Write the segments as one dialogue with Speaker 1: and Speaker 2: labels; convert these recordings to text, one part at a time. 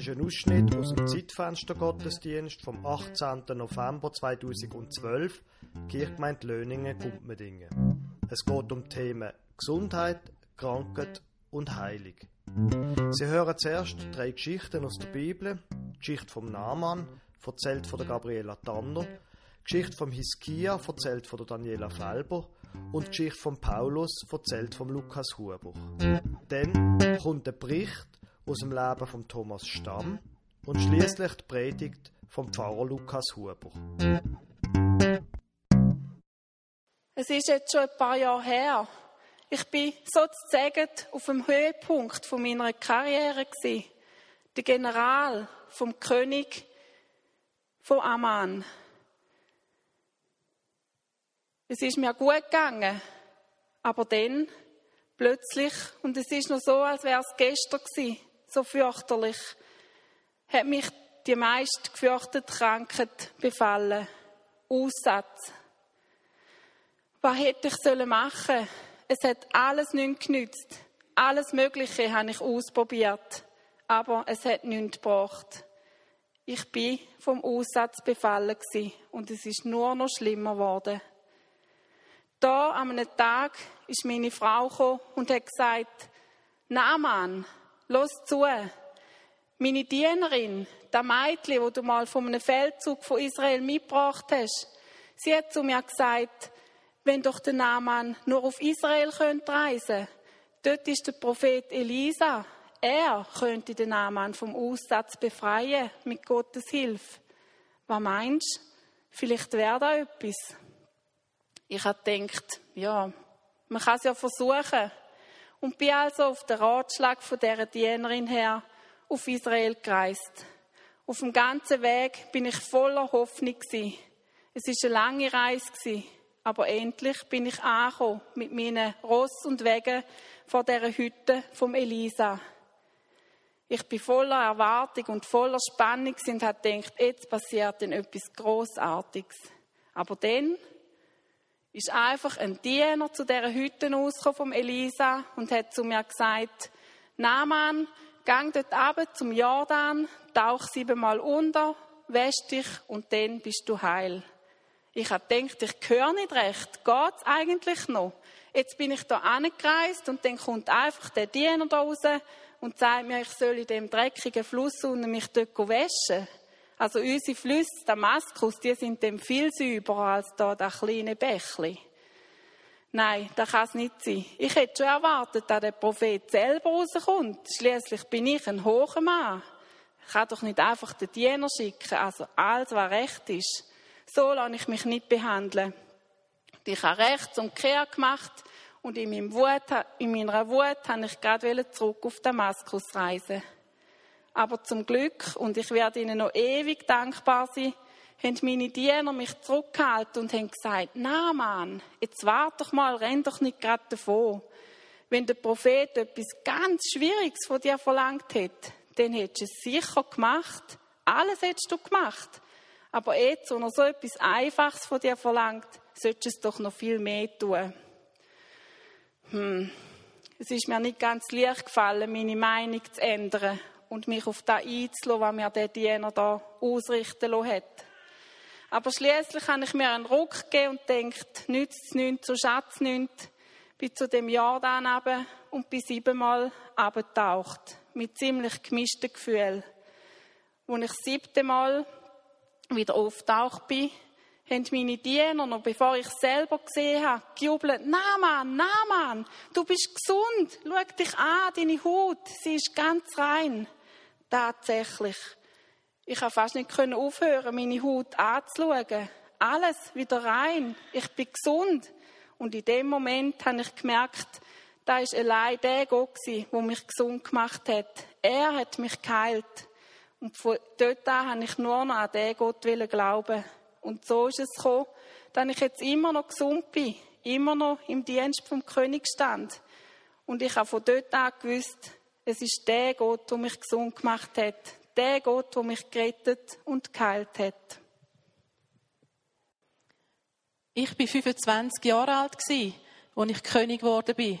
Speaker 1: ist ein Ausschnitt aus dem Zeitfenster Gottesdienst vom 18. November 2012, Kirchgemeinde Löningen, Gumpmedingen. Es geht um Themen Gesundheit, Krankheit und Heilung. Sie hören zuerst drei Geschichten aus der Bibel. Die Geschichte vom Naaman, erzählt von der Gabriela Tanner, die Geschichte vom Hiskia, erzählt von der Daniela Felber und die Geschichte von Paulus, erzählt von Lukas Huber. Dann kommt der Bericht aus dem Leben von Thomas Stamm und schließlich die Predigt vom Pfarrer Lukas Huber.
Speaker 2: Es ist jetzt schon ein paar Jahre her. Ich bin sozusagen auf dem Höhepunkt von meiner Karriere gewesen. Der General vom König von Amman. Es ist mir gut gegangen, aber dann plötzlich, und es ist noch so, als wäre es gestern gewesen, so fürchterlich, hat mich die meist gefürchtete Krankheit befallen. Aussatz. Was hätte ich machen sollen? Es hat alles nichts genützt. Alles Mögliche habe ich ausprobiert. Aber es hat nichts gebracht. Ich bin vom Aussatz befallen und es ist nur noch schlimmer geworden. Da an einem Tag ist meine Frau und hat gesagt, Naaman, los zu. Meine Dienerin, der Mädchen, wo du mal von einem Feldzug von Israel mitgebracht hast, sie hat zu mir gesagt, wenn doch der Naaman nur auf Israel könnte reisen, dort ist der Prophet Elisa. Er könnte den Naaman vom Aussatz befreien mit Gottes Hilfe. Was meinst du? Vielleicht wäre da etwas. Ich habe gedacht, ja, man kann es ja versuchen. Und bin also auf den Ratschlag von dieser Dienerin her auf Israel gereist. Auf dem ganzen Weg bin ich voller Hoffnung gewesen. Es ist eine lange Reise aber endlich bin ich angekommen mit meinen Ross und Wegen vor der Hütte vom Elisa. Ich bin voller Erwartung und voller Spannung und habe gedacht, jetzt passiert denn etwas Großartiges. Aber dann ist einfach ein Diener zu dieser Hütte rausgekommen vom Elisa und hat zu mir gesagt, Naaman, gang dort runter zum Jordan, tauch siebenmal unter, wäsch dich und dann bist du heil. Ich habe gedacht, ich höre nicht recht. Geht's eigentlich noch? Jetzt bin ich da angereist und dann kommt einfach der Diener da raus und sagt mir, ich soll in dem dreckigen Fluss unten mich dort waschen. Also unsere Flüsse, Damaskus, die sind dem viel sauberer als da das kleine Bächli. Nein, das kann es nicht sein. Ich hätte schon erwartet, dass der Prophet selber rauskommt. Schließlich bin ich ein hoher Mann. Ich kann doch nicht einfach den Diener schicken. Also alles, was recht ist. So lasse ich mich nicht behandeln. Ich habe rechts und kehr gemacht und in, meiner Wut habe ich gerade zurück auf Damaskus reisen. Aber zum Glück, und ich werde Ihnen noch ewig dankbar sein, haben meine Diener mich zurückgehalten und haben gesagt, na Mann, jetzt wart doch mal, renn doch nicht gerade davon. Wenn der Prophet etwas ganz Schwieriges von dir verlangt hätte, dann hättest du es sicher gemacht. Alles hättest du gemacht. Aber jetzt, wenn er so etwas Einfaches von dir verlangt, solltest du es doch noch viel mehr tun. Hm. Es ist mir nicht ganz leicht gefallen, meine Meinung zu ändern und mich auf das einzulassen, was mir der Diener da ausrichten lassen hat. Aber schließlich habe ich mir einen Ruck gegeben und denkt, nützt es nichts, so Schatz nichts. Bin zu dem Jordan runter und bin siebenmal abgetaucht. Mit ziemlich gemischten Gefühlen. Als ich das siebte Mal wieder auftaucht bin, haben meine Diener, noch bevor ich selber gesehen habe, gejubelt, Naaman, Naaman, du bist gesund, schau dich an, deine Haut, sie ist ganz rein. Tatsächlich. Ich konnte fast nicht aufhören, meine Haut anzuschauen. Alles wieder rein. Ich bin gesund. Und in dem Moment habe ich gemerkt, da ist allein der Gott der mich gesund gemacht hat. Er hat mich geheilt. Und von dort an habe ich nur noch an den Gott glauben. Und so ist es gekommen, dass ich jetzt immer noch gesund bin, immer noch im Dienst vom König stand. Und ich habe von dort an gewusst, es ist der Gott, der mich gesund gemacht hat. Der Gott, der mich gerettet und geheilt hat.
Speaker 3: Ich war 25 Jahre alt, als ich König geworden bin.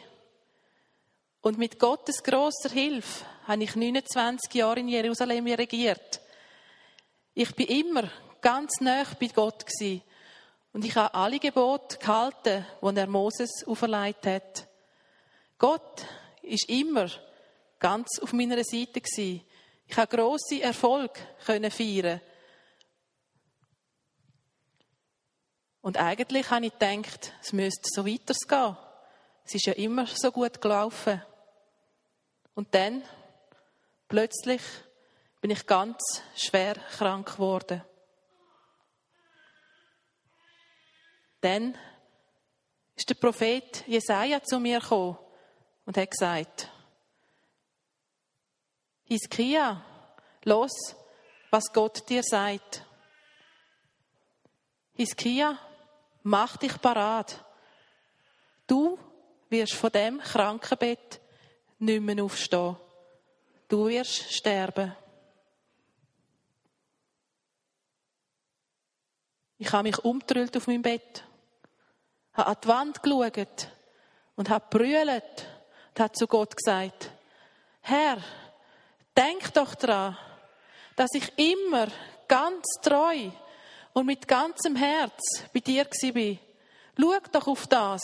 Speaker 3: Und mit Gottes großer Hilfe habe ich 29 Jahre in Jerusalem regiert. Ich bin immer ganz nah bei Gott. Und ich habe alle Gebote gehalten, die er Moses auferlegt hat. Gott ist immer ganz auf meiner Seite gewesen. Ich habe grosse Erfolg können feiern. Und eigentlich habe ich gedacht, es müsste so weitergehen. Es ist ja immer so gut gelaufen. Und dann, plötzlich, bin ich ganz schwer krank geworden. Dann ist der Prophet Jesaja zu mir gekommen und hat gesagt, Hiskia, los, was Gott dir sagt. Hiskia, mach dich parat. Du wirst von dem Krankenbett nicht mehr aufstehen. Du wirst sterben. Ich habe mich umtrüllt auf meinem Bett, habe an die Wand geschaut und habe brüllt und habe zu Gott gesagt, Herr, denk doch daran, dass ich immer ganz treu und mit ganzem Herz bei dir war. Schau doch auf das,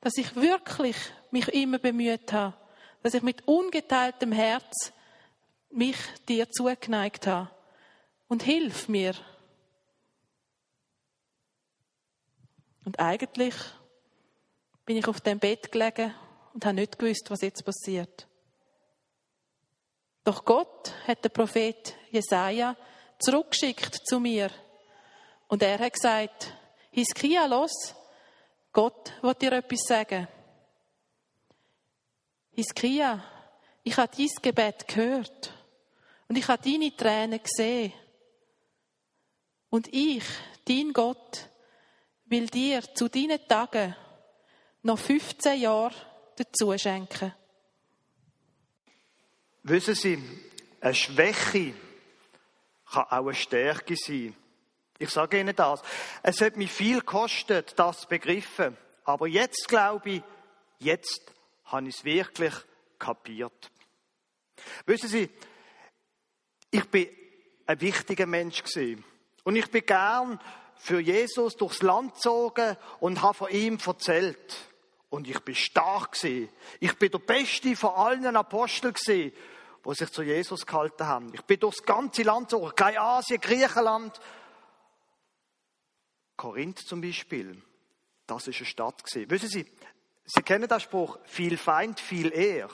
Speaker 3: dass ich wirklich mich immer bemüht habe, dass ich mit ungeteiltem Herz mich dir zugeneigt habe. Und hilf mir. Und eigentlich bin ich auf dem Bett gelegen und habe nicht gewusst, was jetzt passiert. Doch Gott hat den Prophet Jesaja zurückgeschickt zu mir. Und er hat gesagt, Hiskia, los, Gott wird dir etwas sagen. Hiskia, ich habe dein Gebet gehört und ich habe deine Tränen gesehen. Und ich, dein Gott, will dir zu deinen Tagen noch 15 Jahre dazu schenken.
Speaker 1: Wissen Sie, eine Schwäche kann auch eine Stärke sein. Ich sage Ihnen das. Es hat mich viel gekostet, das zu begriffen. Aber jetzt glaube ich, jetzt habe ich es wirklich kapiert. Wissen Sie, ich bin ein wichtiger Mensch gewesen. Und ich bin gern für Jesus durchs Land gezogen und habe von ihm erzählt. Und ich bin stark gewesen. Ich bin der Beste von allen Aposteln gewesen, die sich zu Jesus gehalten haben. Ich bin durchs ganze Land gezogen, Asien, Griechenland Korinth zum Beispiel, das ist eine Stadt gewesen. Wissen Sie, Sie kennen den Spruch, viel Feind, viel Ehr.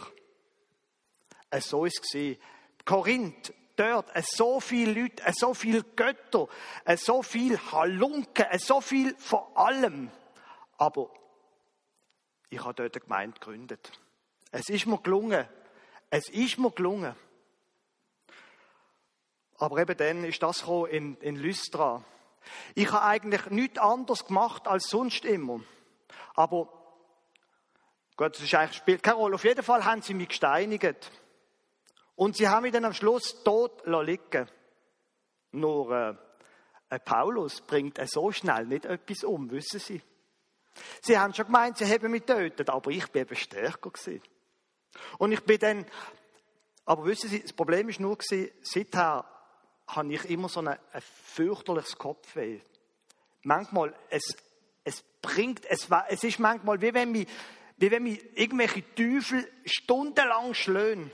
Speaker 1: So ist es Korinth, dort, so viele Leute, so viele Götter, so viel Halunken, so viel von allem. Aber ich habe dort eine Gemeinde gegründet. Es ist mir gelungen. Es ist mir gelungen. Aber eben dann ist das in, in Lystra. Ich habe eigentlich nichts anderes gemacht als sonst immer. Aber Gott, das ist spielt keine Rolle. Auf jeden Fall haben sie mich gesteinigt. Und sie haben mich dann am Schluss tot liegen Nur äh, Paulus bringt so schnell nicht etwas um, wissen Sie. Sie haben schon gemeint, sie haben mich getötet, aber ich bin eben stärker gewesen. Und ich bin dann, aber wissen Sie, das Problem ist nur gewesen, seither habe ich immer so ein, ein fürchterliches Kopfweh. Manchmal, es, es bringt, es, es ist manchmal wie wenn mich, wie wenn mich irgendwelche Teufel stundenlang schlönen.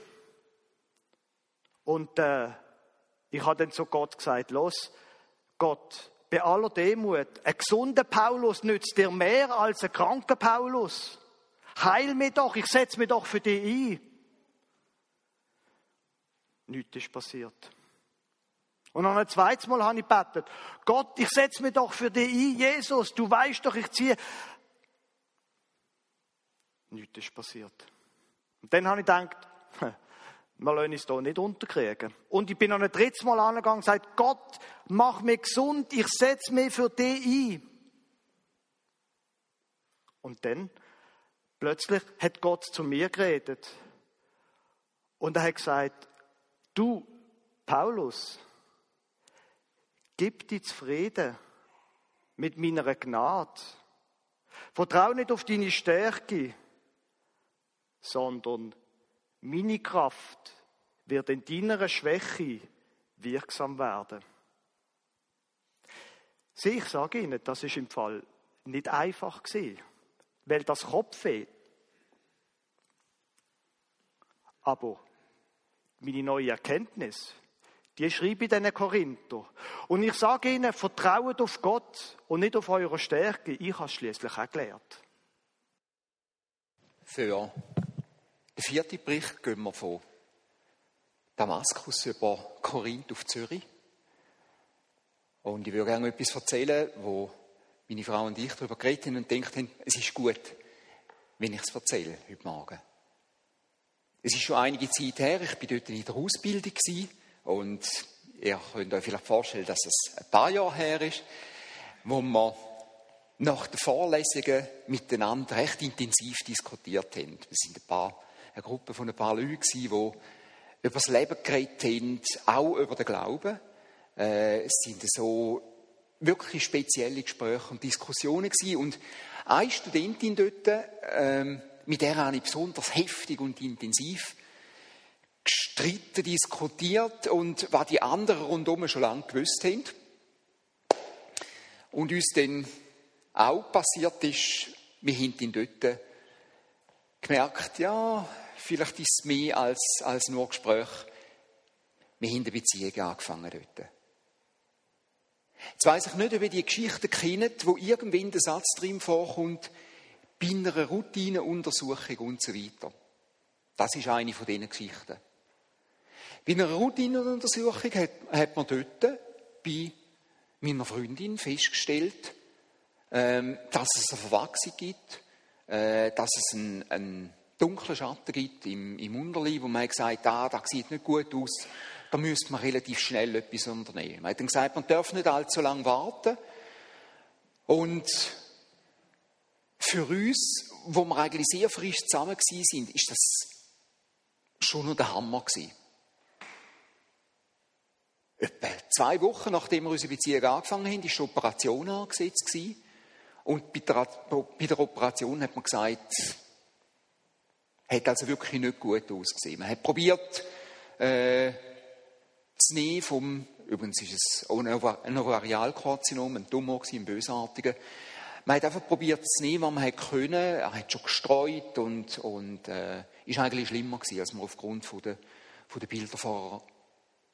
Speaker 1: Und äh, ich habe dann zu Gott gesagt, los, Gott, bei aller Demut, ein gesunder Paulus nützt dir mehr als ein kranker Paulus. Heil mich doch, ich setze mich doch für dich ein. Nichts ist passiert. Und noch ein zweites Mal habe ich gebetet, Gott, ich setze mich doch für dich ein, Jesus, du weißt doch, ich ziehe. Nichts ist passiert. Und dann habe ich gedacht, wir lassen uns hier nicht unterkriegen. Und ich bin noch ein drittes Mal angegangen und gesagt, Gott, mach mich gesund, ich setze mich für dich ein. Und dann, plötzlich hat Gott zu mir geredet. Und er hat gesagt, du, Paulus, Gib dir zufrieden mit meiner Gnade. Vertrau nicht auf deine Stärke, sondern meine Kraft wird in deiner Schwäche wirksam werden. Sieh, ich sage Ihnen, das ist im Fall nicht einfach gewesen, weil das Kopfweh. Aber meine neue Erkenntnis, die schreibe ich diesen Korinther. Und ich sage ihnen, vertraut auf Gott und nicht auf eure Stärke. Ich habe es schließlich auch gelernt.
Speaker 4: Für den vierten Bericht gehen wir von Damaskus über Korinth auf Zürich. Und ich würde gerne etwas erzählen, wo meine Frau und ich darüber geredet haben und gedacht haben, es ist gut, wenn ich es erzähle heute Morgen. Es ist schon einige Zeit her, ich war dort in der Ausbildung und ihr könnt euch vielleicht vorstellen, dass es ein paar Jahre her ist, wo wir nach den Vorlesungen miteinander recht intensiv diskutiert haben. Wir sind ein paar, eine Gruppe von ein paar Leuten die über das Leben geredet haben, auch über den Glauben. Äh, es sind so wirklich spezielle Gespräche und Diskussionen gewesen. Und eine Studentin dort, ähm, mit der habe ich besonders heftig und intensiv gestritten, diskutiert und was die anderen rundherum schon lange gewusst haben. Und uns dann auch passiert ist, wir haben ihn dort gemerkt, ja, vielleicht ist es mehr als, als nur Gespräch. Wir haben eine Beziehung angefangen dort. Jetzt weiss ich nicht, ob ihr die Geschichte kennt, wo irgendwann der Satz drin vorkommt, bei einer Routineuntersuchung und so weiter. Das ist eine von diesen Geschichten. Bei einer Routineuntersuchung hat, hat man dort bei meiner Freundin festgestellt, ähm, dass es eine Verwachsung gibt, äh, dass es einen, einen dunklen Schatten gibt im, im Unterleib, wo man hat gesagt ah, das sieht nicht gut aus, da müsste man relativ schnell etwas unternehmen. Man hat dann gesagt, man darf nicht allzu lange warten. Und für uns, wo wir eigentlich sehr frisch zusammen sind, ist das schon noch der Hammer gewesen. Etwa zwei Wochen nachdem wir unsere Beziehung angefangen haben, ist die Operation angesetzt gewesen. Und bei der, bei der Operation hat man gesagt, hat also wirklich nicht gut ausgesehen. Man hat probiert, äh, das Nähe vom, übrigens ist es auch ein Ovarialkarzinom, ein Tumor ein bösartiger. Man hat einfach probiert zu nehmen, was man hat können. Er hat schon gestreut und, und äh, ist eigentlich schlimmer gewesen, als man aufgrund von der, von der Bilder vorher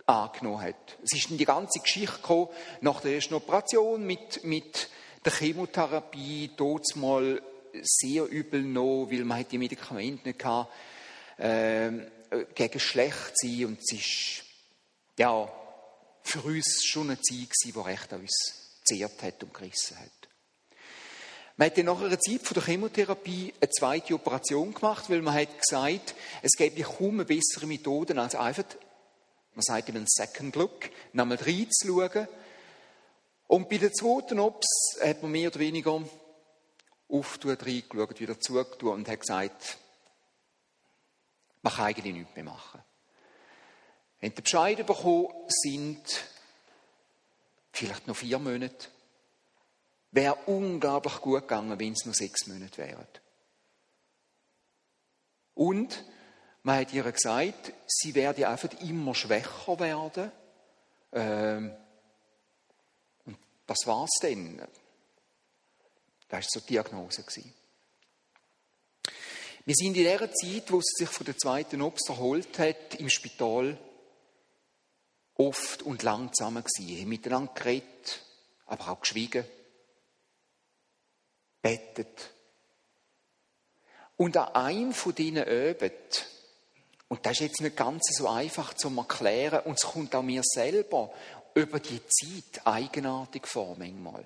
Speaker 4: angenommen hat. Es ist in die ganze Geschichte gekommen, nach der ersten Operation mit, mit der Chemotherapie, dort mal sehr übel noch, weil man die Medikamente nicht hatte, äh, gegen schlecht sein und es ist ja, für uns schon eine Zeit gewesen, die recht an uns zehrt hat und gerissen hat. Man hat dann nach einer Zeit von der Chemotherapie eine zweite Operation gemacht, weil man hat gesagt, es gäbe kaum eine bessere Methode, als einfach, man sagt eben Second Look, nochmal reinzuschauen. Und bei der zweiten Ops hat man mehr oder weniger aufgetan, reingeschaut, wieder zugetan und hat gesagt, man kann eigentlich nichts mehr machen. Wenn die Bescheid bekommen sind, vielleicht noch vier Monate, wäre unglaublich gut gegangen, wenn es nur sechs Monate wären. Und man hat ihr gesagt, sie werde einfach immer schwächer werden. Ähm, und das war es dann. Das war so die Diagnose. Wir sind in der Zeit, wo sie sich von der zweiten Obst erholt hat, im Spital oft und lang zusammen gewesen, haben miteinander geredet, aber auch geschwiegen, bettet. Und an einem von diesen Öben, und das ist jetzt nicht ganz so einfach zu erklären, und es kommt auch mir selber über die Zeit eigenartig vor, manchmal.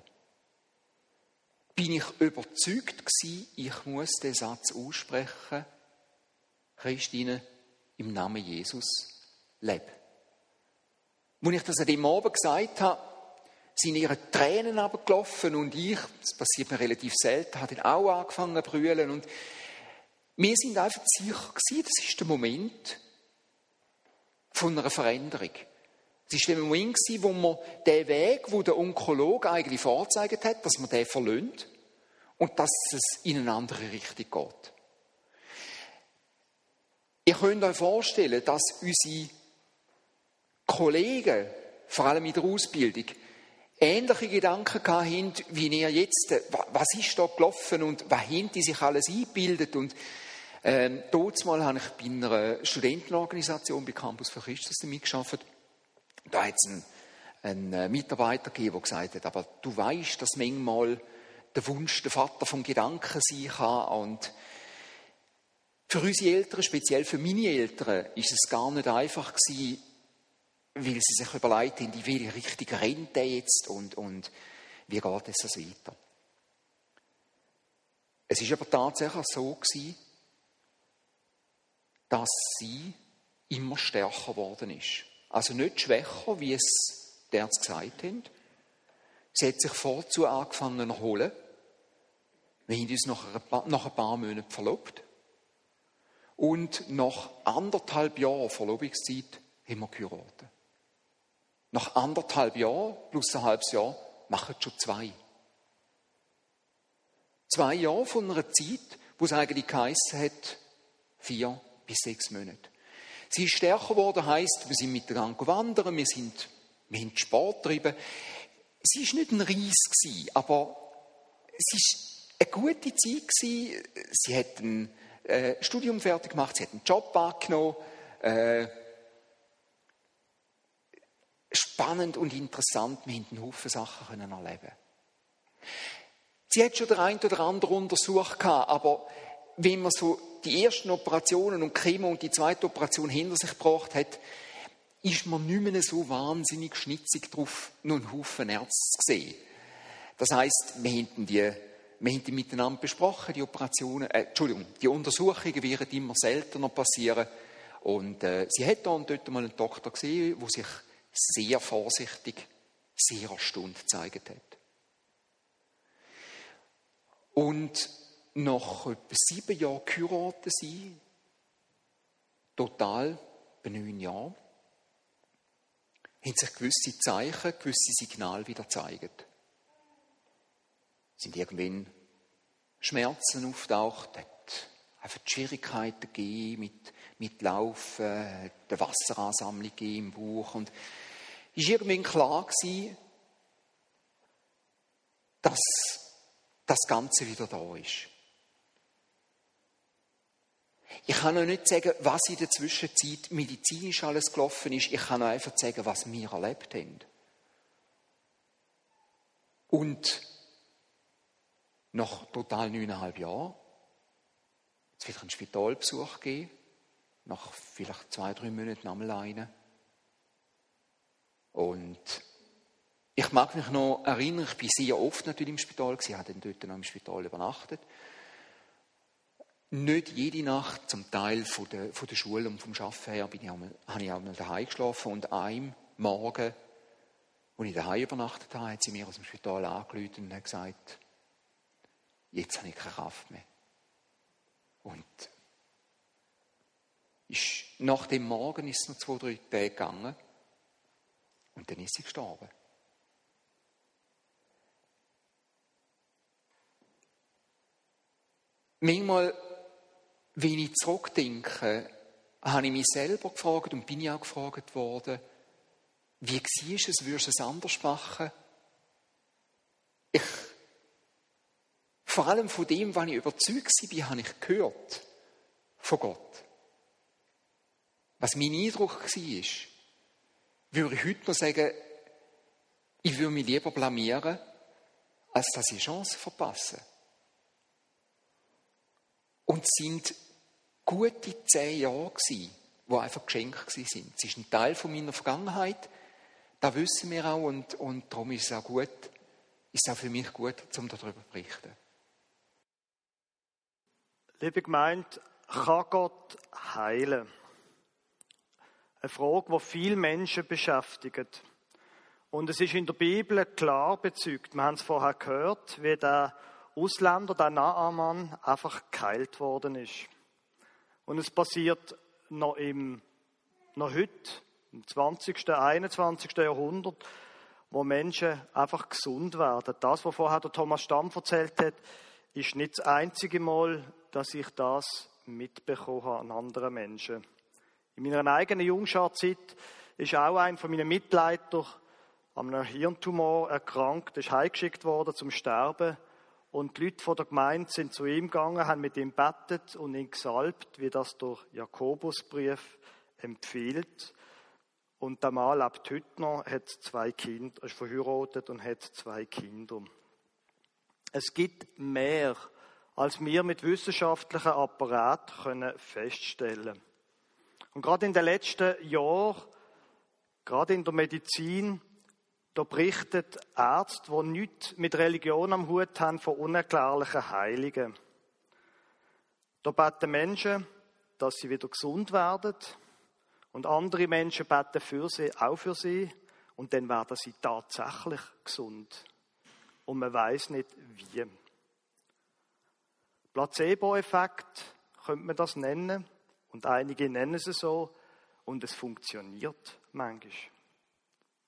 Speaker 4: Bin ich überzeugt gewesen, ich muss den Satz aussprechen, Christine, im Namen Jesus, lebe. Als ich das an dem Abend gesagt habe, sind ihre Tränen abgelaufen und ich, das passiert mir relativ selten, habe dann auch angefangen zu brüllen und wir sind einfach sicher gewesen, das ist der Moment von einer Veränderung. Es ist der Moment wo man den Weg, wo der Onkologe eigentlich vorgezeigt hat, dass man den verlöhnt und dass es in eine andere Richtung geht. Ihr könnt euch vorstellen, dass unsere Kollegen, vor allem in der Ausbildung, ähnliche Gedanken haben, wie ihr jetzt. Was ist da gelaufen und was die sich alles eingebildet? Und ähm, dort mal habe ich bei einer Studentenorganisation bei Campus für Christus mitgearbeitet. Da hat es einen, einen äh, Mitarbeiter gegeben, der gesagt hat, aber du weißt, dass manchmal der Wunsch der Vater vom Gedanken sein kann und für unsere Eltern, speziell für meine Eltern, ist es gar nicht einfach gewesen, weil sie sich überlegt haben, in welche Richtung rennt der jetzt und, und wie geht es also weiter. Es ist aber tatsächlich so gewesen, dass sie immer stärker geworden ist. Also nicht schwächer, wie es der gesagt haben. Sie hat sich vorzu angefangen zu erholen. Wir haben uns nach ein paar, nach ein paar Monaten verlobt. Und nach anderthalb Jahren Verlobungszeit haben wir geheiratet. Nach anderthalb Jahren plus ein halbes Jahr machen schon zwei. Zwei Jahre von einer Zeit, wo es eigentlich geheissen hat, vier bis sechs Monate. Sie ist stärker geworden, heisst, wir sind miteinander wandern, wir, sind, wir haben Sport getrieben. Sie war nicht ein Ries, aber es war eine gute Zeit. Sie hat ein äh, Studium fertig gemacht, sie hat einen Job angenommen. Äh, spannend und interessant, wir haben einen Haufen Sachen erleben Sie hat schon der ein oder andere untersucht, aber wenn man so die ersten Operationen und Chemo und die zweite Operation hinter sich gebracht hat, ist man nicht mehr so wahnsinnig schnitzig drauf, nur einen Haufen Ärzte zu sehen. Das heisst, wir haben die, wir haben die miteinander besprochen, die Operationen, äh, Entschuldigung, die Untersuchungen werden immer seltener passieren. Und äh, sie hat da dort mal einen Doktor gesehen, der sich sehr vorsichtig, sehr erstaunt gezeigt hat. Und nach etwa sieben Jahren geheiratet sie, total bei neun Jahren, haben sich gewisse Zeichen, gewisse Signale wieder gezeigt. Sind irgendwann Schmerzen auftaucht, hat einfach Schwierigkeiten gegeben mit, mit Laufen, eine Wasseransammlung im Bauch und ist irgendwann klar gewesen, dass das Ganze wieder da ist. Ich kann noch nicht sagen, was in der Zwischenzeit medizinisch alles gelaufen ist. Ich kann noch einfach sagen, was wir erlebt haben. Und nach total neuneinhalb Jahren es wieder einen Spitalbesuch gegeben, nach vielleicht zwei, drei Monaten einmal einen. Und ich mag mich noch erinnern, ich war sehr oft natürlich im Spital, ich habe dann dort noch im Spital übernachtet nicht jede Nacht, zum Teil von der, von der Schule und vom Arbeiten her, bin ich einmal, habe ich auch daheim geschlafen und einem Morgen, als ich daheim übernachtet habe, hat sie mir aus dem Spital angerufen und gesagt, jetzt habe ich keine Kraft mehr. Und ist, nach dem Morgen ist es noch zwei, drei Tage gegangen und dann ist sie gestorben. Manchmal wenn ich zurückdenke, habe ich mich selber gefragt und bin ich auch gefragt worden, wie war es, würdest du es anders machen? Ich, vor allem von dem, was ich überzeugt war, habe ich gehört von Gott. Was mein Eindruck war, würde ich heute noch sagen, ich würde mich lieber blamieren, als dass ich Chance verpasse. Und sind gute zehn Jahre gewesen, die einfach geschenkt sind. Es ist ein Teil meiner Vergangenheit. Das wissen wir auch und, und darum ist es auch gut, ist es auch für mich gut, um darüber zu berichten.
Speaker 1: Liebe Gemeinde, kann Gott heilen? Eine Frage, die viele Menschen beschäftigt. Und es ist in der Bibel klar bezeugt. Wir haben es vorher gehört, wie der Ausländer, der Naaman, einfach geheilt worden ist. Und es passiert noch, im, noch heute, im 20., 21. Jahrhundert, wo Menschen einfach gesund werden. Das, was vorher der Thomas Stamm erzählt hat, ist nicht das einzige Mal, dass ich das mitbekommen habe an anderen Menschen. In meiner eigenen Jungscharzeit ist auch ein von meinen Mitleitern an einem Hirntumor erkrankt, ist heimgeschickt worden zum Sterben. Und die Leute von der Gemeinde sind zu ihm gegangen, haben mit ihm bettet und ihn gesalbt, wie das der Jakobusbrief empfiehlt. Und der Mann lebt heute noch, hat zwei Kinder, ist verheiratet und hat zwei Kinder. Es gibt mehr, als wir mit wissenschaftlichen Apparat können feststellen. Und gerade in den letzten Jahren, gerade in der Medizin, da berichtet Ärzte, die nichts mit Religion am Hut haben, von unerklärlichen Heiligen. Da beten Menschen, dass sie wieder gesund werden. Und andere Menschen beten für sie, auch für sie. Und dann werden sie tatsächlich gesund und man weiß nicht wie. Placebo-Effekt könnte man das nennen und einige nennen es so und es funktioniert manchmal.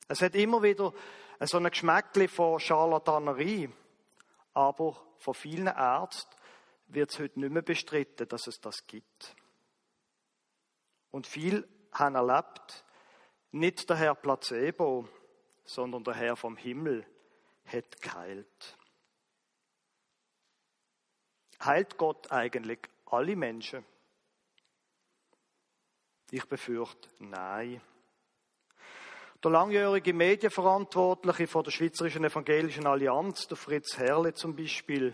Speaker 1: Es hat immer wieder so ein Geschmäckchen von Charlatanerie, aber von vielen Ärzten wird es heute nicht mehr bestritten, dass es das gibt. Und viele haben erlebt, nicht der Herr Placebo, sondern der Herr vom Himmel hat geheilt. Heilt Gott eigentlich alle Menschen? Ich befürchte, nein. Der langjährige Medienverantwortliche von der Schweizerischen Evangelischen Allianz, der Fritz Herrle zum Beispiel,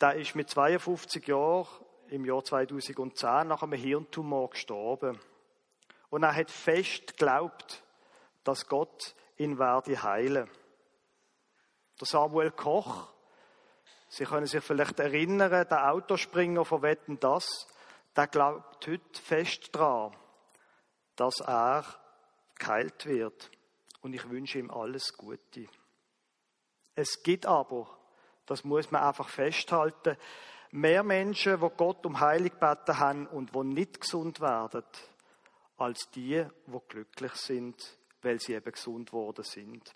Speaker 1: der ist mit 52 Jahren im Jahr 2010 nach einem Hirntumor gestorben. Und er hat fest geglaubt, dass Gott ihn werde heilen. Der Samuel Koch, Sie können sich vielleicht erinnern, der Autospringer von Wetten das, der glaubt heute fest daran, dass er geheilt wird. Und ich wünsche ihm alles Gute. Es gibt aber, das muss man einfach festhalten, mehr Menschen, wo Gott um Heilig beten haben und wo nicht gesund werden, als die, wo glücklich sind, weil sie eben gesund worden sind.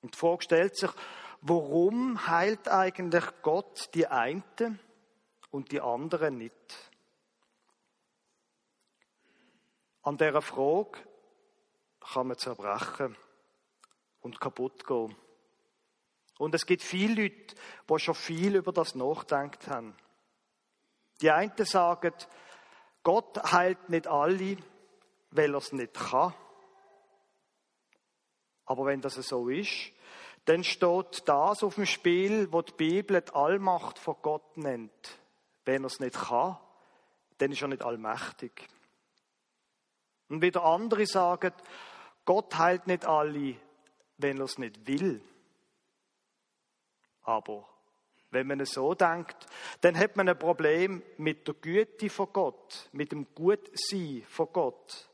Speaker 1: Und die Frage stellt sich, warum heilt eigentlich Gott die einen und die anderen nicht? An dieser Frage kann man zerbrechen und kaputt gehen. Und es gibt viele Leute, die schon viel über das nachgedacht haben. Die einen sagen, Gott heilt nicht alle, weil er es nicht kann. Aber wenn das so ist, dann steht das auf dem Spiel, wo die Bibel die Allmacht von Gott nennt. Wenn er es nicht kann, dann ist er nicht allmächtig. Und wieder andere sagen, Gott heilt nicht alle, wenn er es nicht will. Aber wenn man es so denkt, dann hat man ein Problem mit der Güte von Gott, mit dem Gutsein von Gott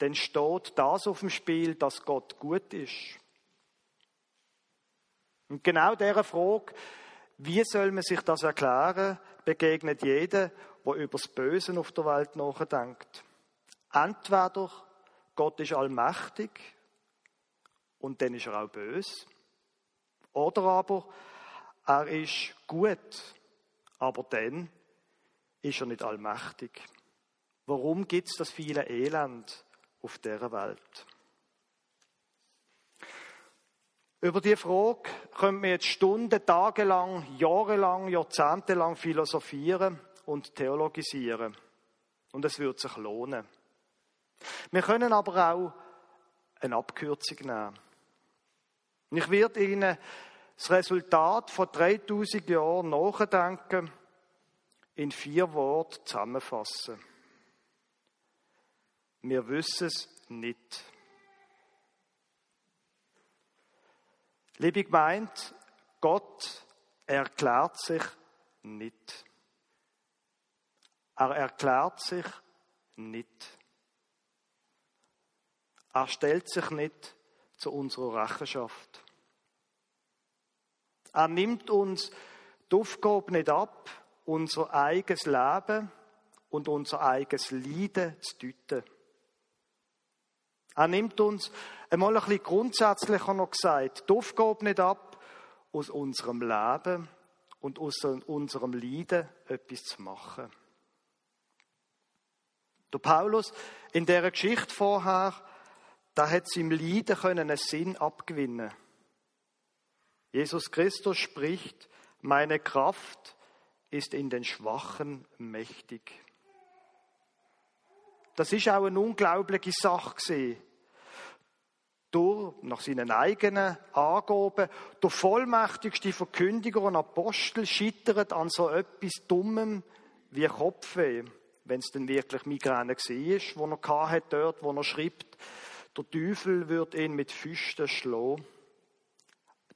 Speaker 1: dann steht das auf dem Spiel, dass Gott gut ist. Und genau dieser Frage, wie soll man sich das erklären, begegnet jeder, der über das Böse auf der Welt nachdenkt. Entweder Gott ist allmächtig und dann ist er auch böse, oder aber er ist gut, aber dann ist er nicht allmächtig. Warum gibt es das viele Elend? auf dieser Welt. Über die Frage können wir jetzt Stunden, tagelang, jahrelang, jahrzehntelang philosophieren und theologisieren. Und es wird sich lohnen. Wir können aber auch eine Abkürzung nehmen. Ich werde Ihnen das Resultat von 3000 Jahren nachdenken in vier Worte zusammenfassen. Wir wissen es nicht. Liebe gemeint, Gott erklärt sich nicht. Er erklärt sich nicht. Er stellt sich nicht zu unserer Rechenschaft. Er nimmt uns die Aufgabe nicht ab, unser eigenes Leben und unser eigenes Leiden zu deuten. Er nimmt uns einmal ein bisschen grundsätzlicher noch gesagt, die Aufgabe nicht ab, aus unserem Leben und aus unserem Leiden etwas zu machen. Der Paulus in der Geschichte vorher, da hat seinem Leiden können einen Sinn abgewinnen. Jesus Christus spricht, meine Kraft ist in den Schwachen mächtig. Das ist auch eine unglaubliche Sache. Durch, nach seinen eigenen Angaben, der vollmächtigste Verkündiger und Apostel scheitert an so etwas Dummem wie Kopfweh, wenn es denn wirklich Migräne war, wo er hat dort, wo er schreibt, der Teufel wird ihn mit Füßen schlagen.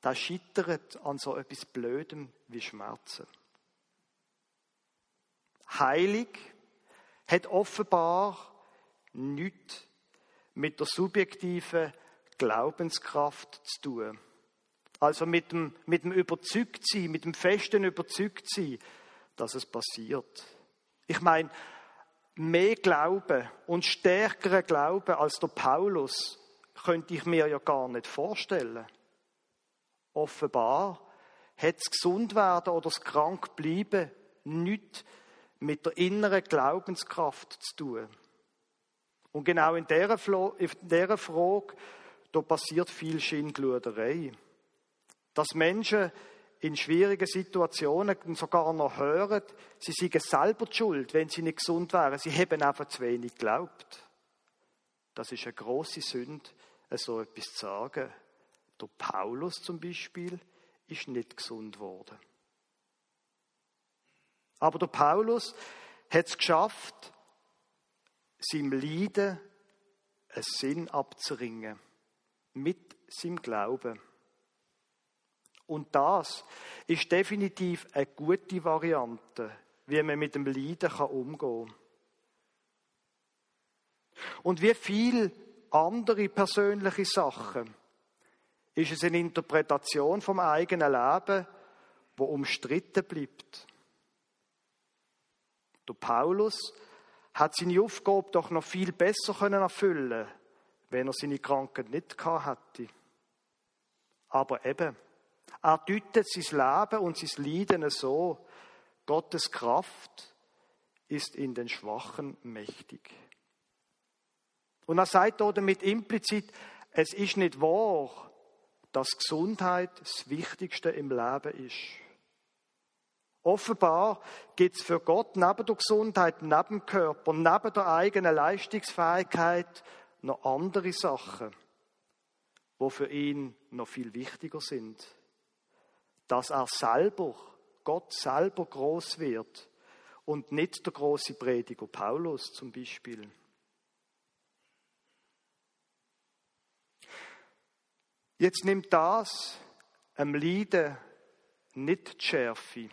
Speaker 1: Das scheitert an so etwas Blödem wie Schmerzen. Heilig hat offenbar nichts mit der subjektiven Glaubenskraft zu tun. Also mit dem, mit dem Überzeugtsein, mit dem festen Überzeugtsein, dass es passiert. Ich meine, mehr Glauben und stärkeren Glauben als der Paulus könnte ich mir ja gar nicht vorstellen. Offenbar hat das Gesundwerden oder das Krankbleiben nichts mit der inneren Glaubenskraft zu tun. Und genau in dieser, Frage, da passiert viel Schindluderei. Dass Menschen in schwierigen Situationen sogar noch hören, sie seien selber die schuld, wenn sie nicht gesund wären. Sie haben einfach zu wenig geglaubt. Das ist eine große Sünde, so etwas zu sagen. Der Paulus zum Beispiel ist nicht gesund worden. Aber der Paulus hat es geschafft, seinem Leiden einen Sinn abzuringen. Mit seinem Glauben. Und das ist definitiv eine gute Variante, wie man mit dem Leiden umgehen kann. Und wie viele andere persönliche Sachen ist es eine Interpretation vom eigenen Leben, wo umstritten bleibt. Der Paulus hat seine Aufgabe doch noch viel besser können erfüllen, wenn er seine Krankheit nicht gehabt hätte. Aber eben, er deutet sein Leben und sein Leiden so, Gottes Kraft ist in den Schwachen mächtig. Und er sagt damit implizit, es ist nicht wahr, dass Gesundheit das Wichtigste im Leben ist. Offenbar gibt es für Gott neben der Gesundheit, neben dem Körper, neben der eigenen Leistungsfähigkeit noch andere Sachen, wo für ihn noch viel wichtiger sind. Dass er selber, Gott selber groß wird und nicht der große Prediger Paulus zum Beispiel. Jetzt nimmt das am Leiden nicht die Schärfe.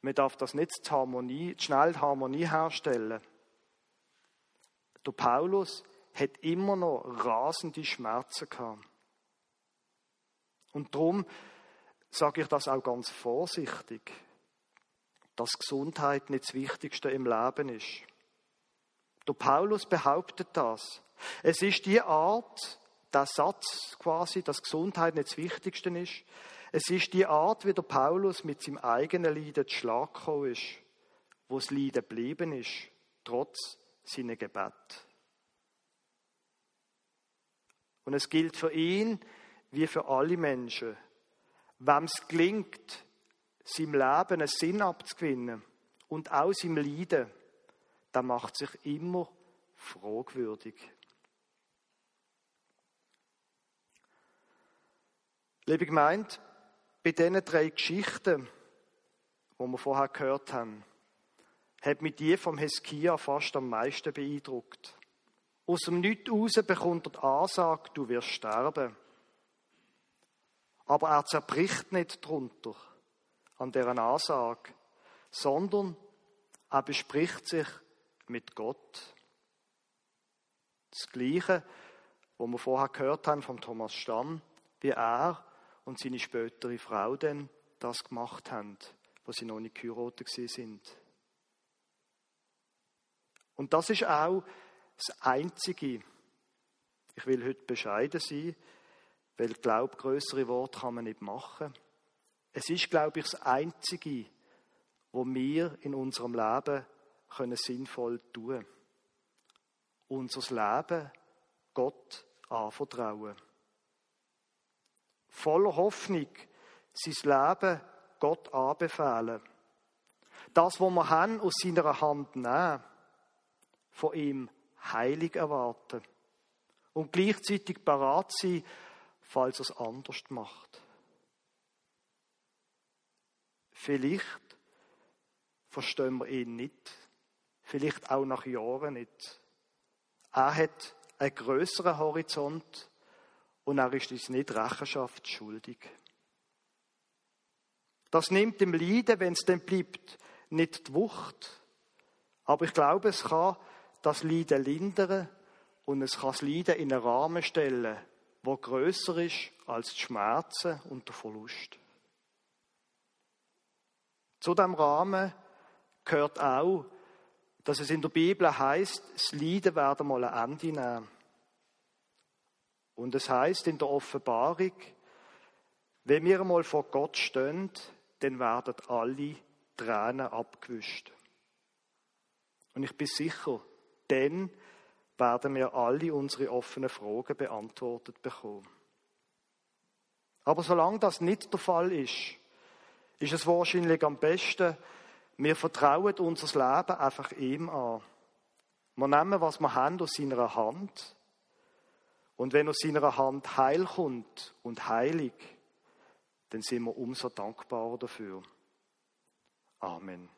Speaker 1: Man darf das nicht die Harmonie, schnell die Harmonie herstellen. Der Paulus hat immer noch rasende Schmerzen gehabt. Und darum sage ich das auch ganz vorsichtig, dass Gesundheit nicht das Wichtigste im Leben ist. Der Paulus behauptet das. Es ist die Art, der Satz quasi, dass Gesundheit nicht das Wichtigste ist. Es ist die Art, wie der Paulus mit seinem eigenen Leiden zu Schlag gekommen ist, wo das Leiden geblieben ist, trotz seiner Gebet. Und es gilt für ihn wie für alle Menschen, wem es gelingt, seinem Leben einen Sinn abzugewinnen und auch seinem Leiden, der macht sich immer fragwürdig. Liebe Gemeinde, bei diesen drei Geschichten, die wir vorher gehört haben, hat mich die vom Heskia fast am meisten beeindruckt. Aus dem Nichts raus bekommt er die Ansage, du wirst sterben. Aber er zerbricht nicht drunter an deren Ansage, sondern er bespricht sich mit Gott. Das Gleiche, was wir vorher gehört haben von Thomas Stamm, wie er und seine spätere Frau dann das gemacht haben, wo sie noch nicht geheiratet sind. Und das ist auch das Einzige. Ich will heute bescheiden sein, weil Glaub größere Worte kann man nicht machen. Es ist, glaube ich, das Einzige, wo wir in unserem Leben können sinnvoll tun. Unser Leben Gott anvertrauen. Voller Hoffnung sein Leben Gott anbefehlen. Das, was wir haben, aus seiner Hand nehmen, von ihm heilig erwarten und gleichzeitig parat sein, falls er es anders macht. Vielleicht verstehen wir ihn nicht, vielleicht auch nach Jahren nicht. Er hat einen größeren Horizont und er ist uns nicht Rechenschaft schuldig. Das nimmt dem Leiden, wenn es dann bleibt, nicht die Wucht. Aber ich glaube, es kann das Leiden lindern und es kann das Leiden in einen Rahmen stellen, wo größer ist als die Schmerzen und der Verlust. Zu dem Rahmen gehört auch, dass es in der Bibel heißt, das Leiden werde mal ein Ende nehmen. Und es heißt in der Offenbarung, wenn wir einmal vor Gott stehen, dann werden alle Tränen abgewischt. Und ich bin sicher, dann werden wir alle unsere offenen Fragen beantwortet bekommen. Aber solange das nicht der Fall ist, ist es wahrscheinlich am besten, wir vertrauen unser Leben einfach ihm an. Wir nehmen, was wir haben, aus seiner Hand. Und wenn aus seiner Hand Heil kommt und heilig, dann sind wir umso dankbarer dafür. Amen.